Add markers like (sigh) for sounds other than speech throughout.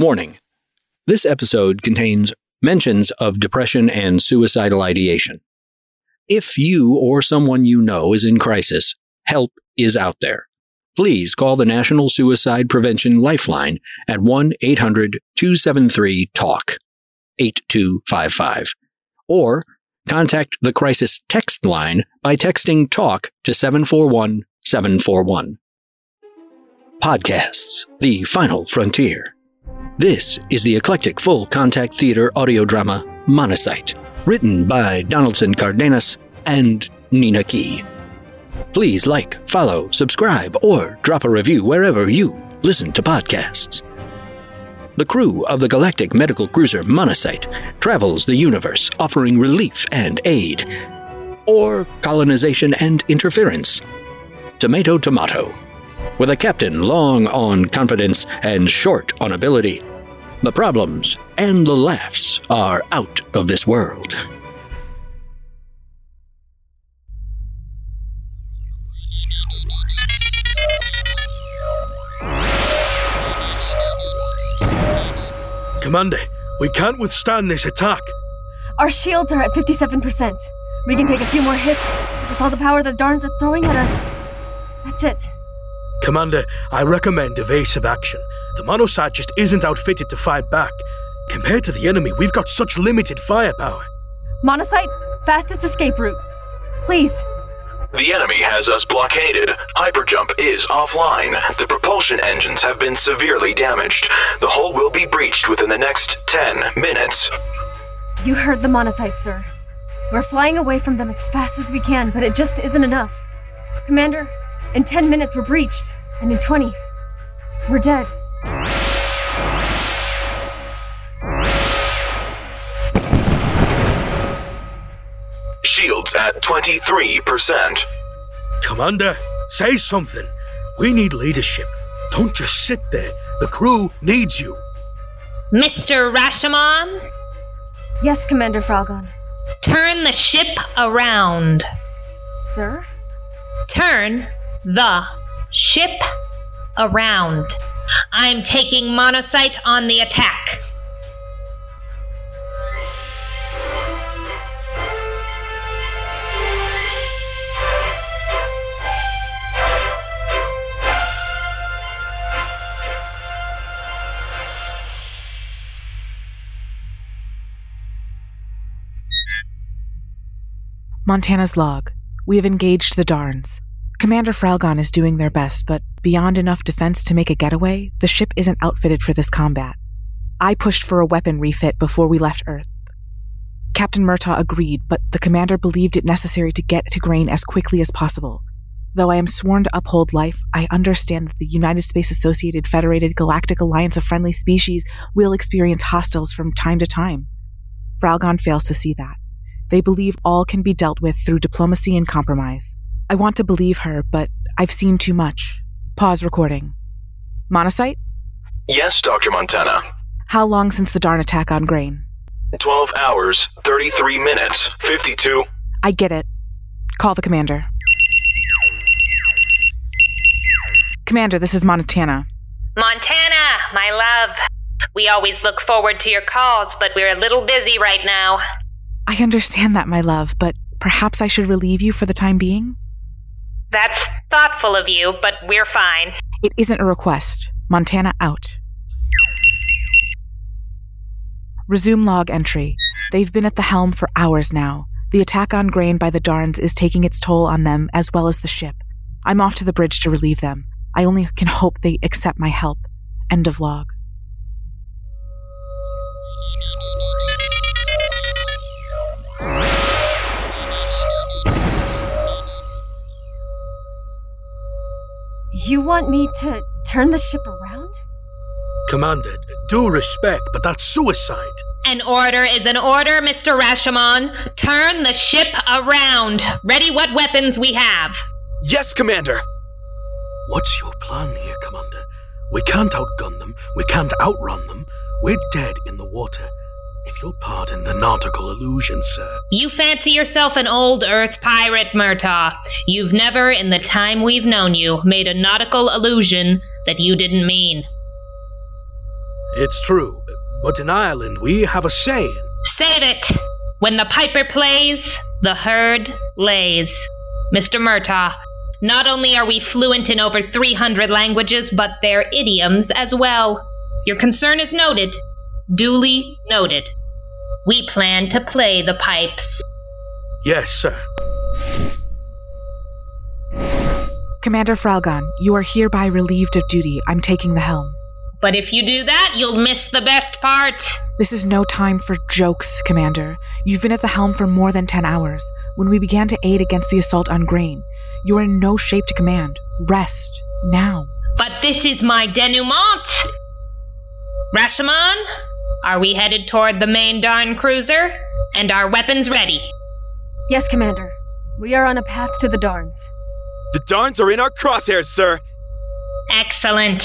Warning This episode contains mentions of depression and suicidal ideation. If you or someone you know is in crisis, help is out there. Please call the National Suicide Prevention Lifeline at 1 800 273 TALK 8255 or contact the crisis text line by texting TALK to 741 741. Podcasts, the final frontier. This is the eclectic full contact theater audio drama Monocyte, written by Donaldson Cardenas and Nina Key. Please like, follow, subscribe, or drop a review wherever you listen to podcasts. The crew of the galactic medical cruiser Monocyte travels the universe offering relief and aid, or colonization and interference. Tomato, tomato. With a captain long on confidence and short on ability, the problems and the laughs are out of this world. Commander, we can't withstand this attack. Our shields are at 57%. We can take a few more hits with all the power the Darns are throwing at us. That's it. Commander, I recommend evasive action. The monocyte just isn't outfitted to fight back. Compared to the enemy, we've got such limited firepower. Monocyte, fastest escape route. Please. The enemy has us blockaded. Hyperjump is offline. The propulsion engines have been severely damaged. The hull will be breached within the next 10 minutes. You heard the monocyte, sir. We're flying away from them as fast as we can, but it just isn't enough. Commander, in 10 minutes we're breached, and in 20, we're dead. Shields at 23%. Commander, say something. We need leadership. Don't just sit there. The crew needs you. Mr. Rashomon, Yes, Commander Fralgon. turn the ship around. Sir? Turn the ship around. I'm taking Monocyte on the attack. Montana's log. We have engaged the Darns. Commander Fralgon is doing their best, but beyond enough defense to make a getaway, the ship isn't outfitted for this combat. I pushed for a weapon refit before we left Earth. Captain Murtaugh agreed, but the commander believed it necessary to get to Grain as quickly as possible. Though I am sworn to uphold life, I understand that the United Space Associated Federated Galactic Alliance of Friendly Species will experience hostiles from time to time. Fralgon fails to see that. They believe all can be dealt with through diplomacy and compromise. I want to believe her, but I've seen too much. Pause recording. Monocyte? Yes, Dr. Montana. How long since the Darn attack on Grain? 12 hours, 33 minutes, 52. I get it. Call the commander. Commander, this is Montana. Montana, my love. We always look forward to your calls, but we're a little busy right now. I understand that, my love, but perhaps I should relieve you for the time being? That's thoughtful of you, but we're fine. It isn't a request. Montana out. Resume log entry. They've been at the helm for hours now. The attack on Grain by the Darns is taking its toll on them as well as the ship. I'm off to the bridge to relieve them. I only can hope they accept my help. End of log. You want me to turn the ship around? Commander, due respect, but that's suicide. An order is an order, Mr. Rashomon. Turn the ship around. Ready what weapons we have. Yes, Commander! What's your plan here, Commander? We can't outgun them. We can't outrun them. We're dead in the water. You'll pardon the nautical illusion, sir. You fancy yourself an old Earth pirate, Murtaugh. You've never, in the time we've known you, made a nautical illusion that you didn't mean. It's true, but in Ireland we have a saying. Save it! When the piper plays, the herd lays. Mr. Murtaugh, not only are we fluent in over 300 languages, but their idioms as well. Your concern is noted. Duly noted. We plan to play the pipes. Yes, sir. Commander Fralgon, you are hereby relieved of duty. I'm taking the helm. But if you do that, you'll miss the best part. This is no time for jokes, Commander. You've been at the helm for more than 10 hours. When we began to aid against the assault on Grain, you are in no shape to command. Rest. Now. But this is my denouement! Rashomon, are we headed toward the main Darn cruiser? And our weapons ready? Yes, Commander. We are on a path to the Darns. The Darns are in our crosshairs, sir. Excellent.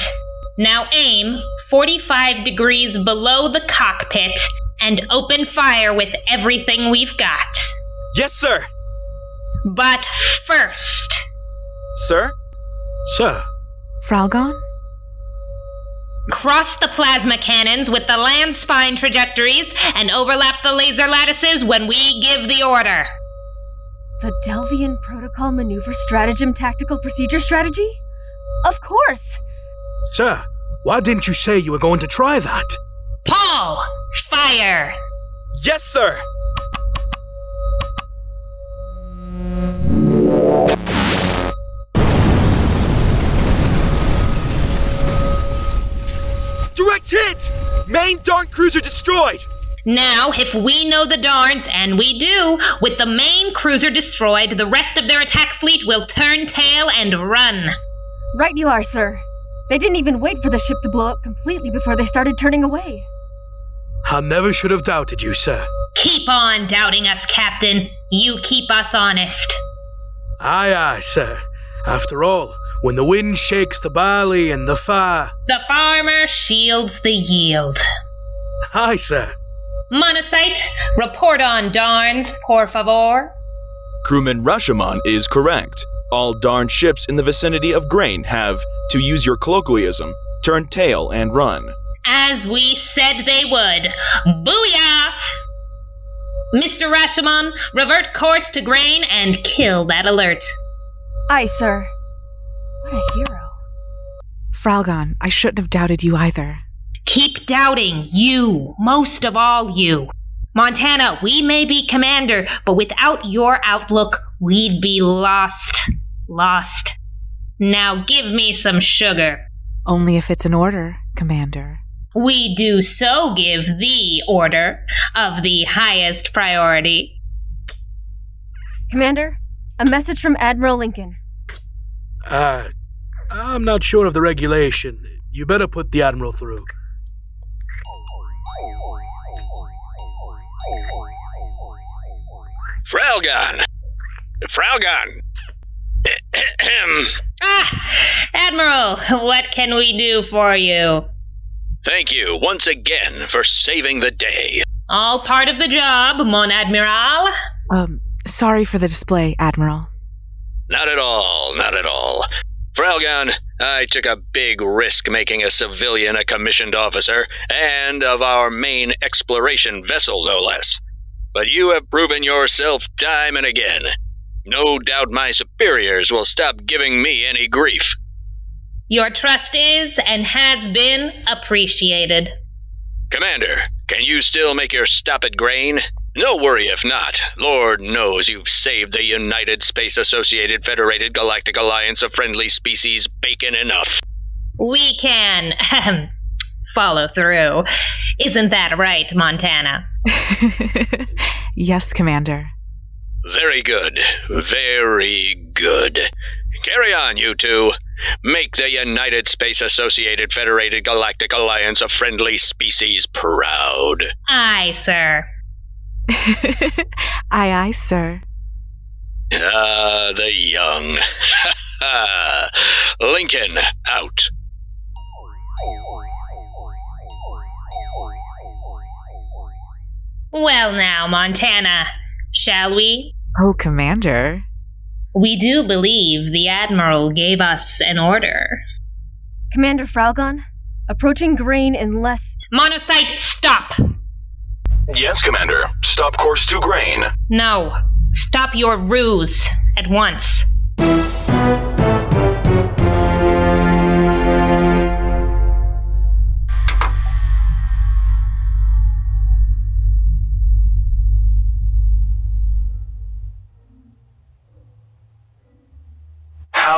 Now aim 45 degrees below the cockpit and open fire with everything we've got. Yes, sir. But first, Sir? Sir, Fralgon? Cross the plasma cannons with the land spine trajectories and overlap the laser lattices when we give the order. The Delvian Protocol Maneuver Stratagem Tactical Procedure Strategy? Of course! sir, why didn't you say you were going to try that? Paul, fire! Yes, sir. Main Darn cruiser destroyed! Now, if we know the Darns, and we do, with the main cruiser destroyed, the rest of their attack fleet will turn tail and run. Right you are, sir. They didn't even wait for the ship to blow up completely before they started turning away. I never should have doubted you, sir. Keep on doubting us, Captain. You keep us honest. Aye, aye, sir. After all, when the wind shakes the barley and the fire. The farmer shields the yield. Aye, sir. Monocyte, report on Darns, por favor. Crewman Rashomon is correct. All Darn ships in the vicinity of Grain have, to use your colloquialism, turned tail and run. As we said they would. Booyah! Mr. Rashomon, revert course to Grain and kill that alert. Aye, sir. What a hero. Fralgon, I shouldn't have doubted you either. Keep doubting, you, most of all you. Montana, we may be commander, but without your outlook, we'd be lost. Lost. Now give me some sugar. Only if it's an order, Commander. We do so give the order of the highest priority. Commander, a message from Admiral Lincoln. Uh, I'm not sure of the regulation. You better put the Admiral through. Fralgon! Fralgon! Ahem. (clears throat) Ah! Admiral, what can we do for you? Thank you once again for saving the day. All part of the job, mon admiral. Um, sorry for the display, Admiral. Not at all, not at all. Fralgon, I took a big risk making a civilian a commissioned officer, and of our main exploration vessel, no less. But you have proven yourself time and again. No doubt my superiors will stop giving me any grief. Your trust is and has been appreciated. Commander, can you still make your stop at Grain? No worry if not. Lord knows you've saved the United Space Associated Federated Galactic Alliance of Friendly Species bacon enough. We can (laughs) follow through. Isn't that right, Montana? (laughs) yes, Commander. Very good. Very good. Carry on, you two. Make the United Space Associated Federated Galactic Alliance of Friendly Species proud. Aye, sir. (laughs) aye, aye, sir. Ah, the young. (laughs) Lincoln, out. Well, now, Montana, shall we? Oh, Commander. We do believe the Admiral gave us an order. Commander Fralgon, Approaching Grain in less. Monocyte, stop! Yes, Commander. Stop course to Grain. No. Stop your ruse at once.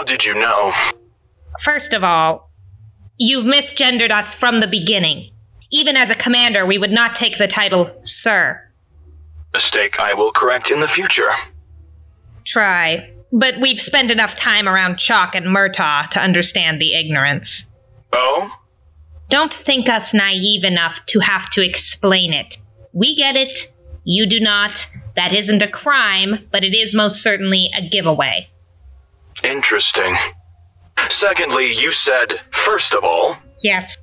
Did you know? First of all, you've misgendered us from the beginning. Even as a commander, we would not take the title Sir. Mistake I will correct in the future. Try. But we've spent enough time around Chalk and Murtaugh to understand the ignorance. Oh? Don't think us naive enough to have to explain it. We get it. You do not. That isn't a crime, but it is most certainly a giveaway. Interesting. Secondly, you said, first of all, Yes.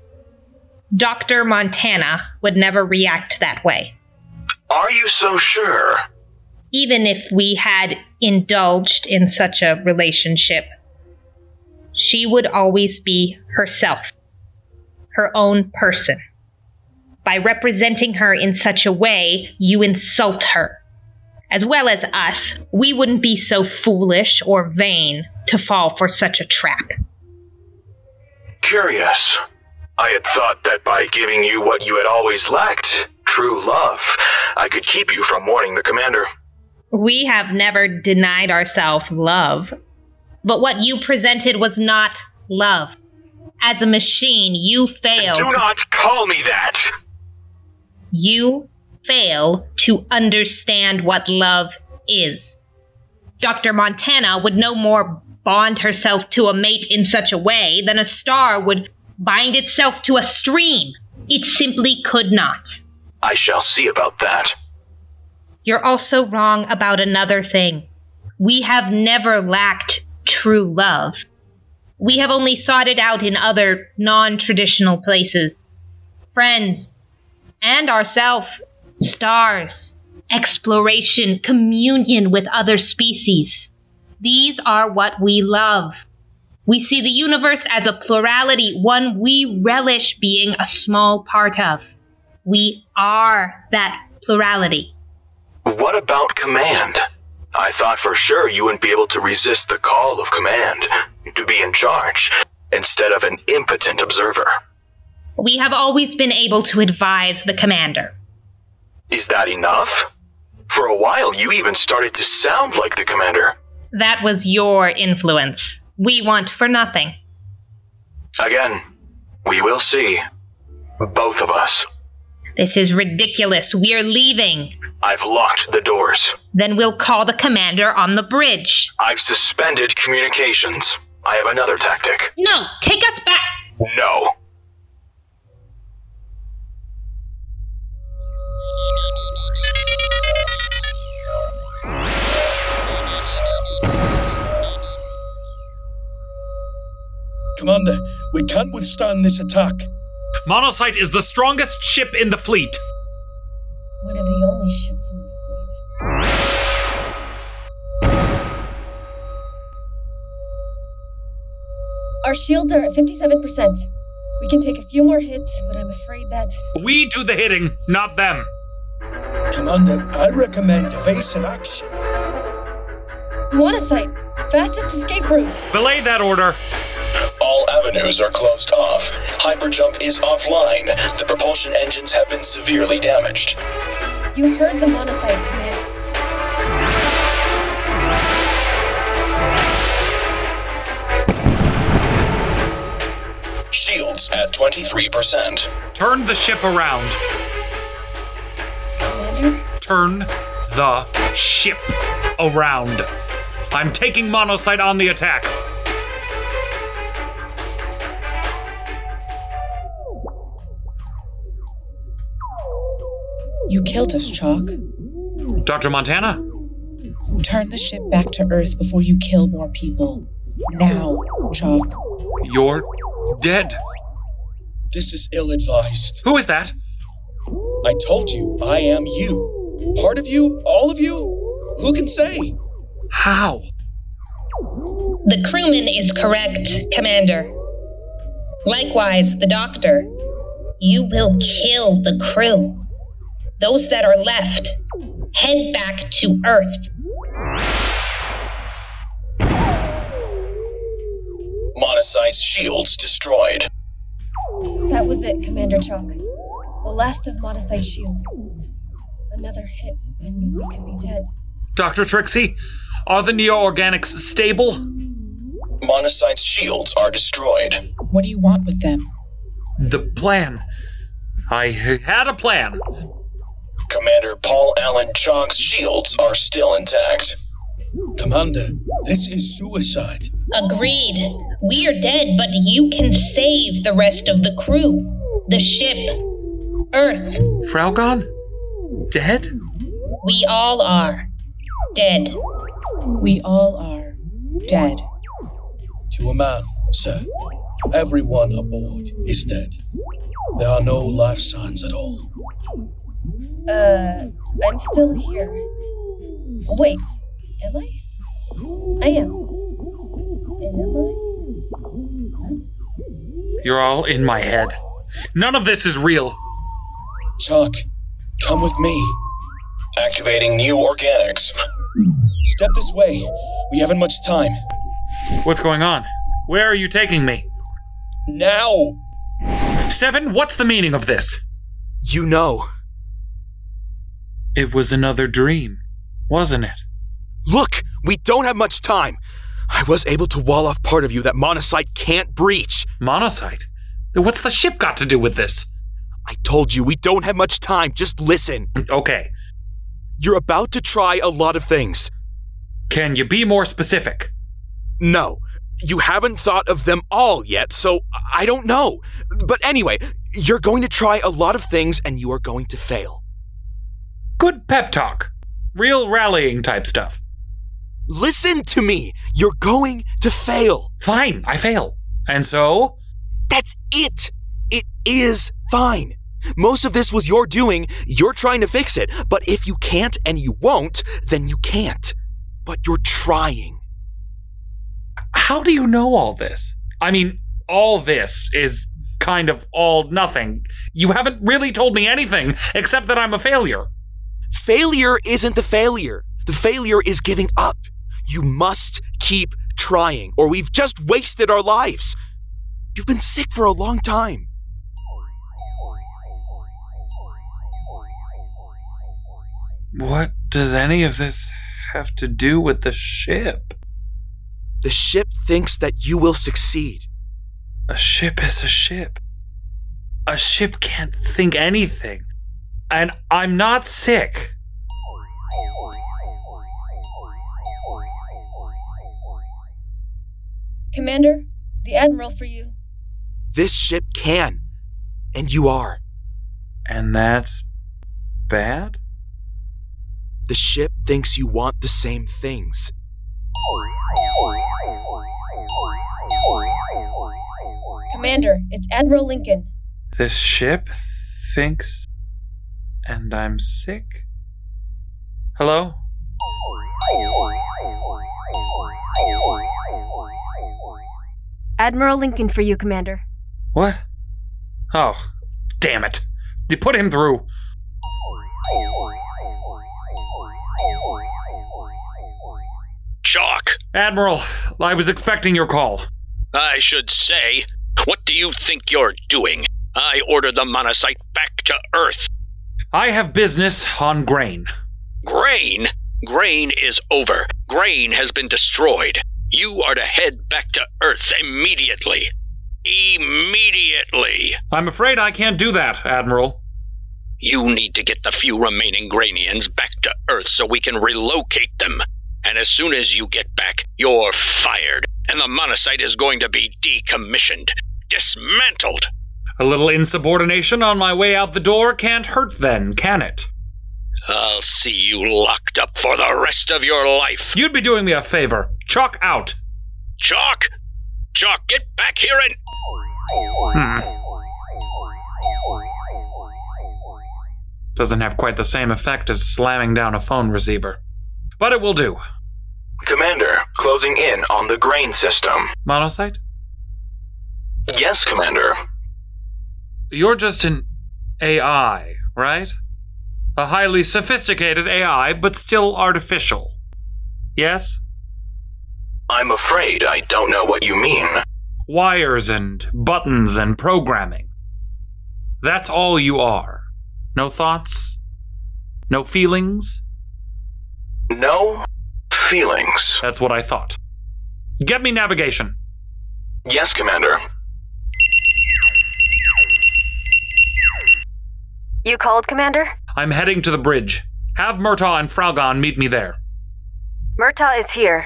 Dr. Montana would never react that way. are you so sure? Even if we had indulged in such a relationship, she would always be herself, her own person. By representing her in such a way, you insult her. As well as us, we wouldn't be so foolish or vain to fall for such a trap. Curious. I had thought that by giving you what you had always lacked, true love, I could keep you from warning the commander. We have never denied ourselves love. But what you presented was not love. As a machine, you failed. Do not call me that! You fail to understand what love is. Dr. Montana would no more bond herself to a mate in such a way than a star would bind itself to a stream. It simply could not. I shall see about that. You're also wrong about another thing. We have never lacked true love. We have only sought it out in other non traditional places. Friends, and ourself, stars, exploration, communion with other species. These are what we love. We see the universe as a plurality, one we relish being a small part of. We are that plurality. What about command? I thought for sure you wouldn't be able to resist the call of command, to be in charge, instead of an impotent observer. We have always been able to advise the commander. Is that enough? For a while, you even started to sound like the commander. That was your influence. We want for nothing. Again, we will see. Both of us. This is ridiculous. We're leaving. I've locked the doors. Then we'll call the commander on the bridge. I've suspended communications. I have another tactic. No, take us back. No. Commander, we can't withstand this attack. Monocyte is the strongest ship in the fleet. One of the only ships in the fleet. Our shields are at 57%. We can take a few more hits, but I'm afraid that. We do the hitting, not them. Commander, I recommend evasive action. Monocyte! Fastest escape route! Belay that order. All avenues are closed off. Hyperjump is offline. The propulsion engines have been severely damaged. You heard the monocyte, Commander. Shields at 23%. Turn the ship around. Commander? Turn the ship around. I'm taking Monocyte on the attack. You killed us, Chalk. Dr. Montana? Turn the ship back to Earth before you kill more people. Now, Chalk. You're dead. This is ill advised. Who is that? I told you, I am you. Part of you? All of you? Who can say? How? The crewman is correct, Commander. Likewise, the doctor. You will kill the crew. Those that are left, head back to Earth. Monocyte's shields destroyed. That was it, Commander Chalk. The last of Monocyte's shields. Another hit, and we could be dead. Dr. Trixie, are the neo-organics stable? Monocyte's shields are destroyed. What do you want with them? The plan. I had a plan. Commander Paul Allen Chong's shields are still intact. Commander, this is suicide. Agreed. We are dead, but you can save the rest of the crew. The ship. Earth. Fralgon? Dead? We all are. Dead. We all are dead. To a man, sir. Everyone aboard is dead. There are no life signs at all. Uh, I'm still here. Wait, am I? I am. Am I? What? You're all in my head. None of this is real. Chalk, come with me. Activating neo-organics. Step this way. We haven't much time. What's going on? Where are you taking me? Now! Seven, what's the meaning of this? You know. It was another dream, wasn't it? Look, we don't have much time. I was able to wall off part of you that Monocyte can't breach. Monocyte? What's the ship got to do with this? I told you we don't have much time. Just listen. Okay. You're about to try a lot of things. Can you be more specific? No, you haven't thought of them all yet, so I don't know. But anyway, you're going to try a lot of things and you are going to fail. Good pep talk. Real rallying type stuff. Listen to me. You're going to fail. Fine, I fail. And so? That's it. It is fine. Most of this was your doing. You're trying to fix it. But if you can't and you won't, then you can't. But you're trying. How do you know all this? I mean, all this is kind of all nothing. You haven't really told me anything except that I'm a failure. Failure isn't the failure. The failure is giving up. You must keep trying, or we've just wasted our lives. You've been sick for a long time. What does any of this have to do with the ship? The ship thinks that you will succeed. A ship is a ship. A ship can't think anything. And I'm not sick. Commander, the Admiral for you. This ship can. And you are. And that's bad? The ship thinks you want the same things. Commander, it's Admiral Lincoln. This ship thinks. And I'm sick? Hello? Admiral Lincoln for you, Commander. What? Oh, damn it. You put him through. Chalk, Admiral, I was expecting your call. I should say, what do you think you're doing? I ordered the monocyte back to Earth. I have business on grain. Grain? Grain is over. Grain has been destroyed. You are to head back to Earth immediately. Immediately. I'm afraid I can't do that, Admiral. You need to get the few remaining Grainians back to Earth so we can relocate them. And as soon as you get back, you're fired, and the monocyte is going to be decommissioned, dismantled. A little insubordination on my way out the door can't hurt then, can it? I'll see you locked up for the rest of your life. You'd be doing me a favor. Chalk out. Chalk! Chalk, get back here and. Hmm. Doesn't have quite the same effect as slamming down a phone receiver. But it will do. Commander, closing in on the grain system. Monocyte? Yes, Commander. You're just an AI, right? A highly sophisticated AI, but still artificial. Yes? I'm afraid I don't know what you mean. Wires and buttons and programming. That's all you are. No thoughts? No feelings? No feelings. That's what I thought. Get me navigation. Yes, Commander. You called, Commander? I'm heading to the bridge. Have Murtaugh and Fralgon meet me there. Murtaugh is here.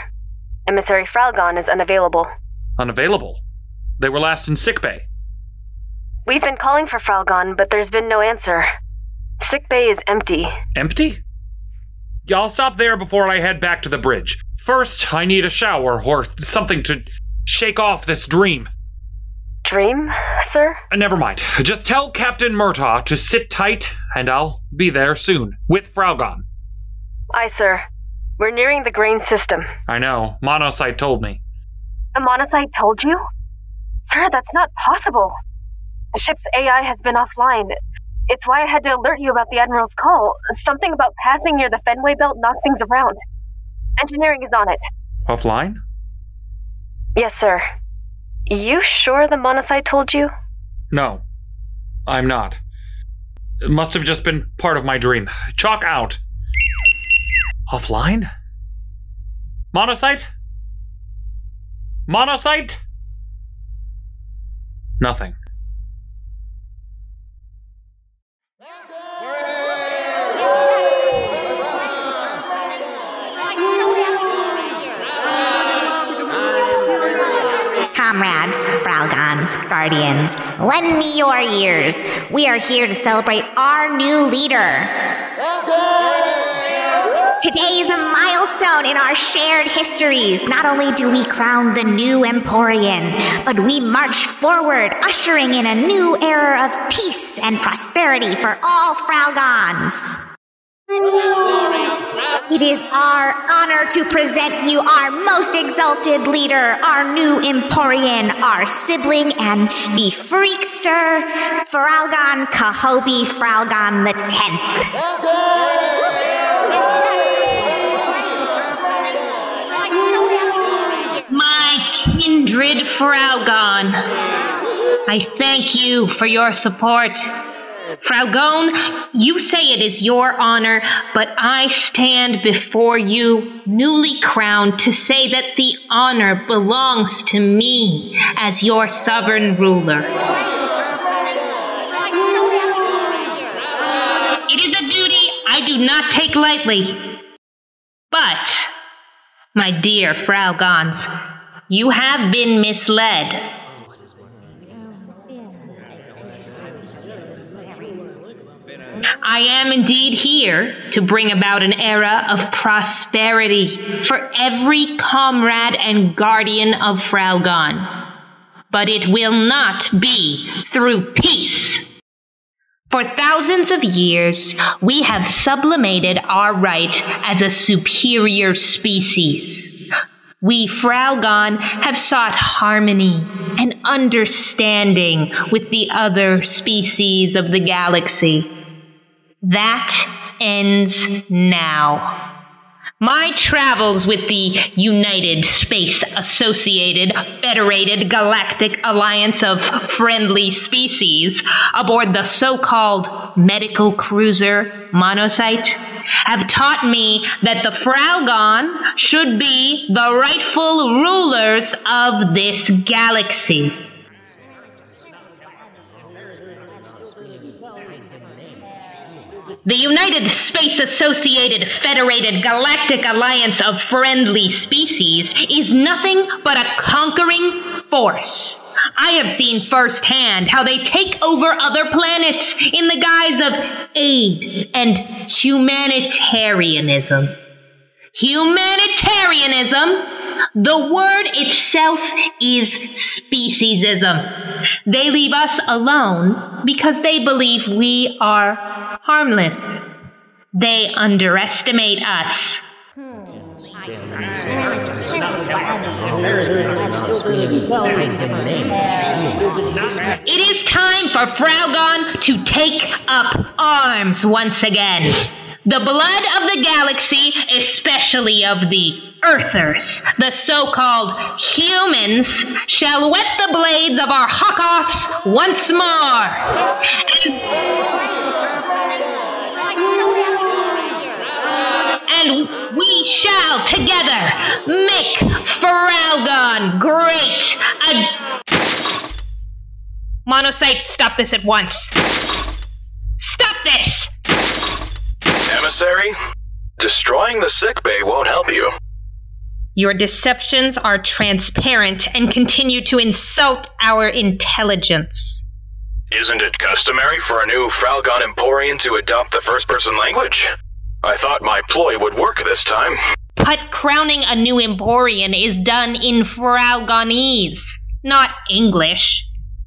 Emissary Fralgon is unavailable. Unavailable. They were last in sickbay. We've been calling for Fralgon, but there's been no answer. Sickbay is empty. Empty? Yeah, I'll stop there before I head back to the bridge. First, I need a shower or something to shake off this dream. Dream, sir? Uh, never mind. Just tell Captain Murtaugh to sit tight, and I'll be there soon with Fraugon. Aye, sir. We're nearing the grain system. I know. Monocyte told me. The monocyte told you? Sir, that's not possible. The ship's AI has been offline. It's why I had to alert you about the Admiral's call. Something about passing near the Fenway belt knocked things around. Engineering is on it. Offline? Yes, sir. You sure the monocyte told you? No. I'm not. It must have just been part of my dream. Chalk out. Offline? Monocyte? Monocyte? Nothing. Guardians, lend me your ears. We are here to celebrate our new leader. Welcome! Today is a milestone in our shared histories. Not only do we crown the new Emporian, but we march forward, ushering in a new era of peace and prosperity for all Fralgons. It is our honor to present you our most exalted leader, our new Emporian, our sibling and befreakster, Fraugon Kahobi Fraugon the Tenth. My kindred Fraugon, I thank you for your support. Fraugon, you say it is your honor, but I stand before you, newly crowned, to say that the honor belongs to me as your sovereign ruler. It is a duty I do not take lightly. But, my dear Fraugons, you have been misled. I am indeed here to bring about an era of prosperity for every comrade and guardian of Fraugon. But it will not be through peace. For thousands of years, we have sublimated our right as a superior species. We Fraugon have sought harmony and understanding with the other species of the galaxy. That ends now. My travels with the United Space Associated Federated Galactic Alliance of Friendly Species aboard the so called medical cruiser Monocyte have taught me that the Fraugon should be the rightful rulers of this galaxy. The United Space Associated Federated Galactic Alliance of Friendly Species is nothing but a conquering force. I have seen firsthand how they take over other planets in the guise of aid and humanitarianism. Humanitarianism? The word itself is speciesism. They leave us alone because they believe we are harmless. They underestimate us. It is time for Fraugon to take up arms once again. The blood of the galaxy, especially of the Earthers, the so called humans, shall wet the blades of our Hawkoffs once more. And, we shall together make Faralgon great again. Monocyte, stop this at once. Stop this! Emissary, destroying the sickbay won't help you. Your deceptions are transparent and continue to insult our intelligence. Isn't it customary for a new Fralgon Emporian to adopt the first person language? I thought my ploy would work this time. But crowning a new Emporian is done in Fraugonese, not English.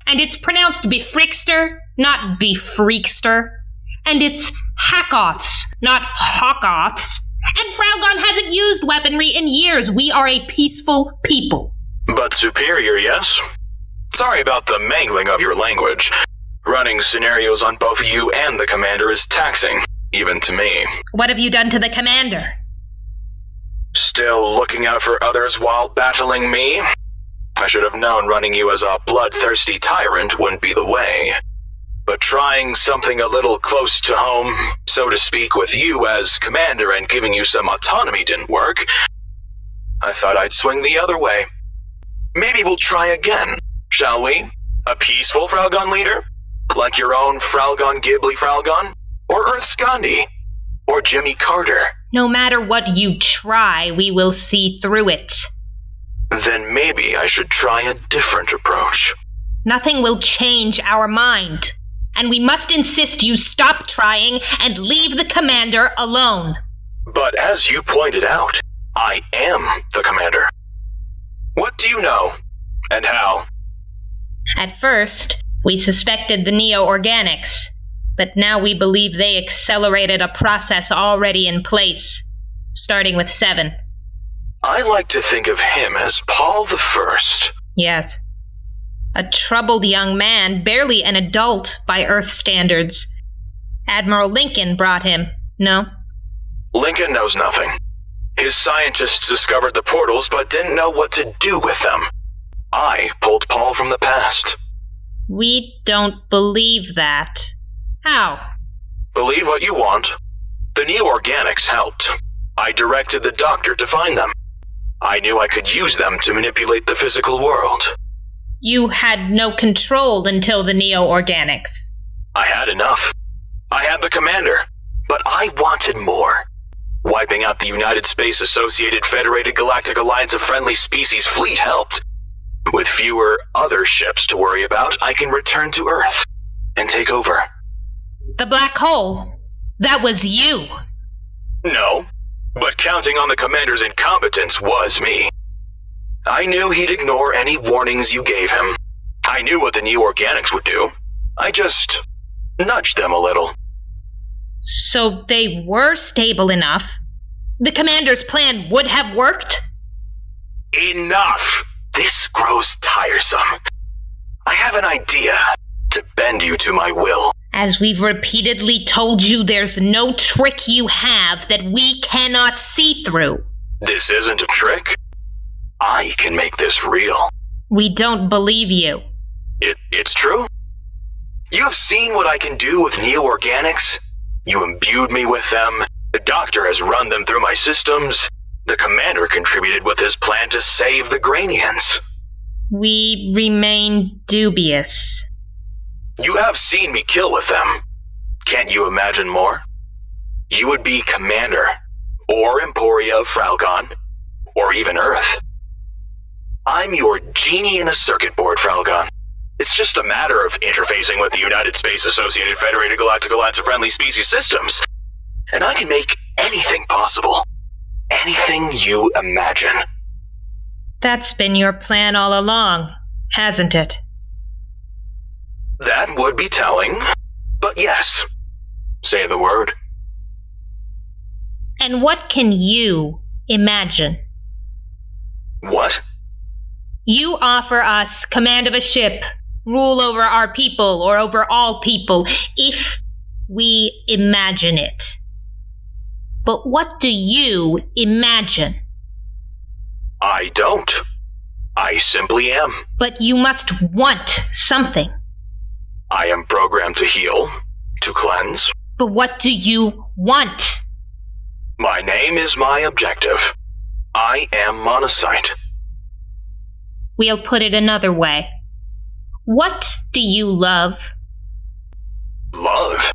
And it's pronounced Befrickster, not Befreakster. And it's Hackoffs, not Hawkoffs. And Fraugon hasn't used weaponry in years. We are a peaceful people. But superior, yes? Sorry about the mangling of your language. Running scenarios on both you and the commander is taxing, even to me. What have you done to the commander? Still looking out for others while battling me? I should have known running you as a bloodthirsty tyrant wouldn't be the way. But trying something a little close to home, so to speak, with you as commander and giving you some autonomy didn't work. I thought I'd swing the other way. Maybe we'll try again, shall we? A peaceful Fralgon leader? Like your own Fralgon Ghibli Fralgon? Or Earth's Gandhi? Or Jimmy Carter? No matter what you try, we will see through it. Then maybe I should try a different approach. Nothing will change our mind. And we must insist you stop trying and leave the commander alone. But as you pointed out, I am the commander. What do you know? And how? At first, we suspected the Neo Organics, but now we believe they accelerated a process already in place, starting with Seven. I like to think of him as Paul the First. Yes. A troubled young man, barely an adult by Earth standards. Admiral Lincoln brought him, no? Lincoln knows nothing. His scientists discovered the portals but didn't know what to do with them. I pulled Paul from the past. We don't believe that. How? Believe what you want. The neo-organics helped. I directed the doctor to find them. I knew I could use them to manipulate the physical world. You had no control until the Neo Organics. I had enough. I had the commander, but I wanted more. Wiping out the United Space Associated Federated Galactic Alliance of Friendly Species fleet helped. With fewer other ships to worry about, I can return to Earth and take over. The black hole. That was you. No, but counting on the commander's incompetence was me. I knew he'd ignore any warnings you gave him. I knew what the neo-organics would do. I just nudged them a little. So they were stable enough. The commander's plan would have worked? Enough! This grows tiresome. I have an idea to bend you to my will. As we've repeatedly told you, there's no trick you have that we cannot see through. This isn't a trick. I can make this real. We don't believe you. It, it's true. You have seen what I can do with Neo Organics. You imbued me with them. The doctor has run them through my systems. The commander contributed with his plan to save the Granians. We remain dubious. You have seen me kill with them. Can't you imagine more? You would be commander, or Emporia of Fralgon, or even Earth. I'm your genie in a circuit board, Fralgon. It's just a matter of interfacing with the United Space Associated Federated Galactic Alliance of Friendly Species systems. And I can make anything possible. Anything you imagine. That's been your plan all along, hasn't it? That would be telling. But yes. Say the word. And what can you imagine? What? You offer us command of a ship, rule over our people or over all people, if we imagine it. But what do you imagine? I don't. I simply am. But you must want something. I am programmed to heal, to cleanse. But what do you want? My name is my objective. I am Monocyte. We'll put it another way. What do you love? Love?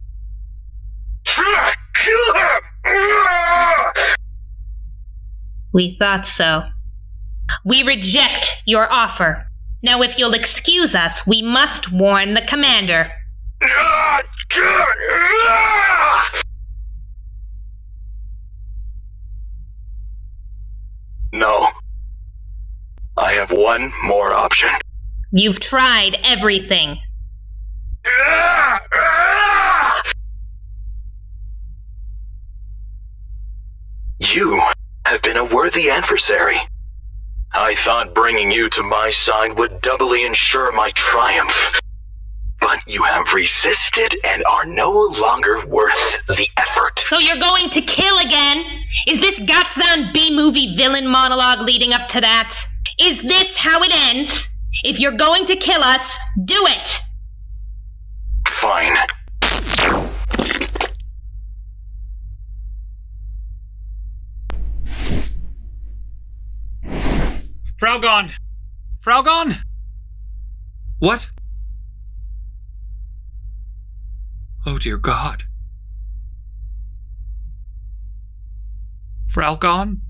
We thought so. We reject your offer. Now, if you'll excuse us, we must warn the commander. No. I have one more option. You've tried everything. You have been a worthy adversary. I thought bringing you to my side would doubly ensure my triumph. But you have resisted and are no longer worth the effort. So you're going to kill again? Is this Gatzan B movie villain monologue leading up to that? Is this how it ends? If you're going to kill us, do it! Fine. Fraugon! Fraugon! What? Oh dear God. Fralgon?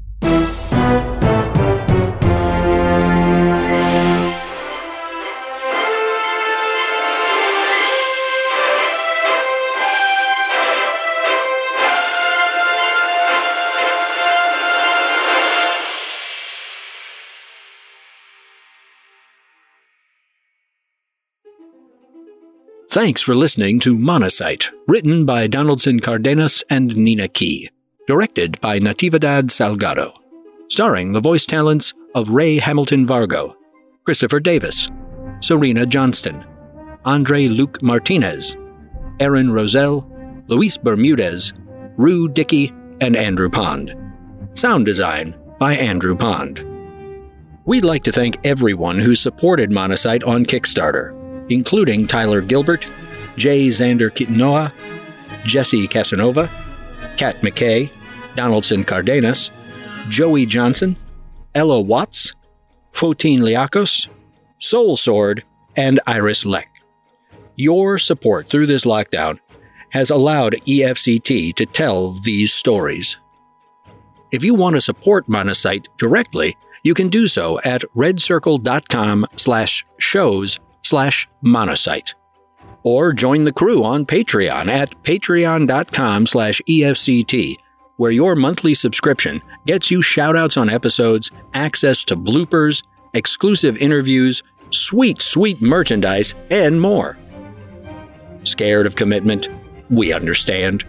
Thanks for listening to Monocyte, written by Donaldson Cardenas and Nina Key, directed by Natividad Salgado, starring the voice talents of Ray Hamilton Vargo, Christopher Davis, Serena Johnston, Andre Luke Martinez, Aaron Roselle, Luis Bermudez, Rue Dickey, and Andrew Pond. Sound design by Andrew Pond. We'd like to thank everyone who supported Monocyte on Kickstarter, including Tyler Gilbert, Jay Xander Kitnoa, Jesse Casanova, Kat McKay, Donaldson Cardenas, Joey Johnson, Ella Watts, Fotine Liakos, Soul Sword, and Iris Leck. Your support through this lockdown has allowed EFCT to tell these stories. If you want to support Monocyte directly, you can do so at redcircle.com slash shows slash monocyte. Or join the crew on Patreon at patreon.com slash EFCT, where your monthly subscription gets you shoutouts on episodes, access to bloopers, exclusive interviews, sweet, sweet merchandise, and more. Scared of commitment? We understand.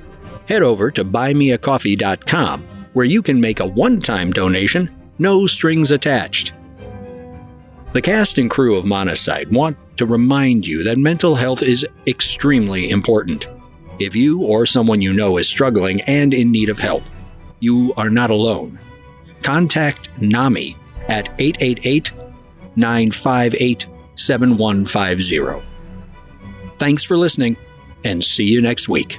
Head over to buymeacoffee.com, where you can make a one time donation, no strings attached. The cast and crew of Monocyte want to remind you that mental health is extremely important. If you or someone you know is struggling and in need of help, you are not alone. Contact NAMI at 888 958 7150. Thanks for listening, and see you next week.